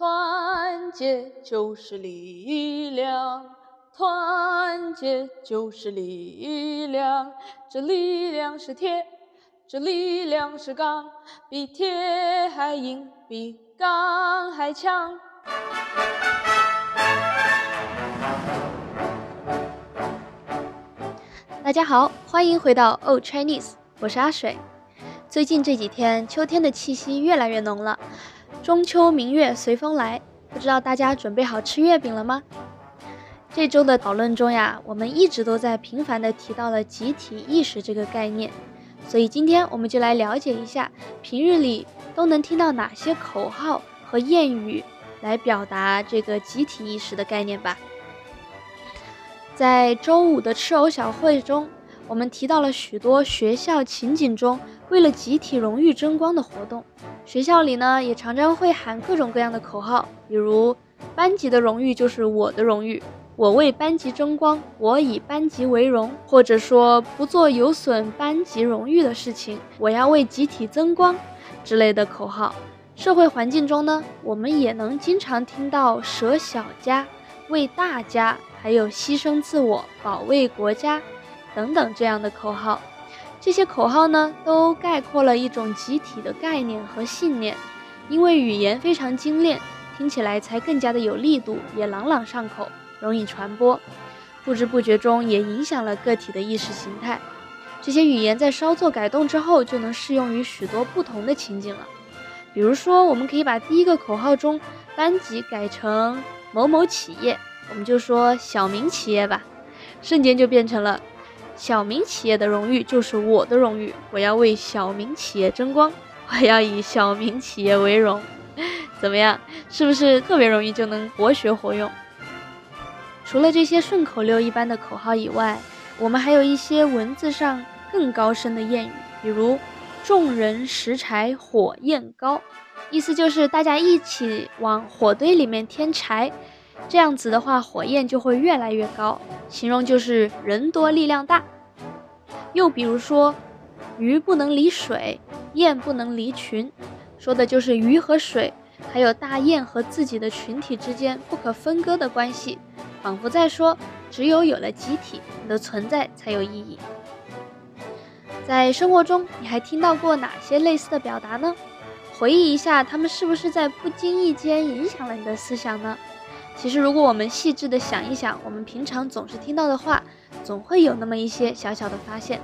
团结就是力量，团结就是力量，这力量是铁，这力量是钢，比铁还硬，比钢还强。大家好，欢迎回到 Old Chinese，我是阿水。最近这几天，秋天的气息越来越浓了。中秋明月随风来，不知道大家准备好吃月饼了吗？这周的讨论中呀，我们一直都在频繁的提到了集体意识这个概念，所以今天我们就来了解一下平日里都能听到哪些口号和谚语来表达这个集体意识的概念吧。在周五的吃藕小会中，我们提到了许多学校情景中。为了集体荣誉争光的活动，学校里呢也常常会喊各种各样的口号，比如班级的荣誉就是我的荣誉，我为班级争光，我以班级为荣，或者说不做有损班级荣誉的事情，我要为集体增光之类的口号。社会环境中呢，我们也能经常听到舍小家为大家，还有牺牲自我保卫国家等等这样的口号。这些口号呢，都概括了一种集体的概念和信念，因为语言非常精炼，听起来才更加的有力度，也朗朗上口，容易传播，不知不觉中也影响了个体的意识形态。这些语言在稍作改动之后，就能适用于许多不同的情景了。比如说，我们可以把第一个口号中“班级”改成“某某企业”，我们就说“小明企业”吧，瞬间就变成了。小明企业的荣誉就是我的荣誉，我要为小明企业争光，我要以小明企业为荣，怎么样？是不是特别容易就能活学活用？除了这些顺口溜一般的口号以外，我们还有一些文字上更高深的谚语，比如“众人拾柴火焰高”，意思就是大家一起往火堆里面添柴。这样子的话，火焰就会越来越高，形容就是人多力量大。又比如说，鱼不能离水，雁不能离群，说的就是鱼和水，还有大雁和自己的群体之间不可分割的关系，仿佛在说，只有有了集体，你的存在才有意义。在生活中，你还听到过哪些类似的表达呢？回忆一下，他们是不是在不经意间影响了你的思想呢？其实，如果我们细致的想一想，我们平常总是听到的话，总会有那么一些小小的发现。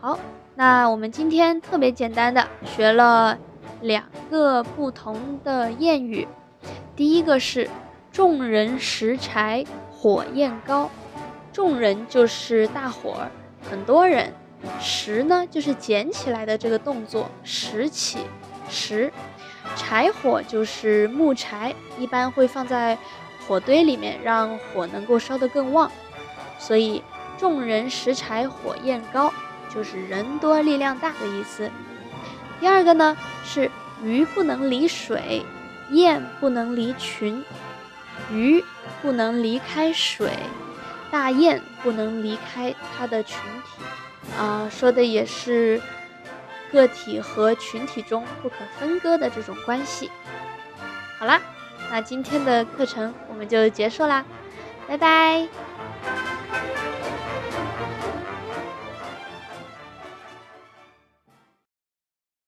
好，那我们今天特别简单的学了两个不同的谚语。第一个是“众人拾柴火焰高”，众人就是大伙儿，很多人；拾呢就是捡起来的这个动作，拾起，拾；柴火就是木柴，一般会放在。火堆里面让火能够烧得更旺，所以众人拾柴火焰高，就是人多力量大的意思。第二个呢是鱼不能离水，雁不能离群，鱼不能离开水，大雁不能离开它的群体，啊，说的也是个体和群体中不可分割的这种关系。好啦。那今天的课程我们就结束啦，拜拜。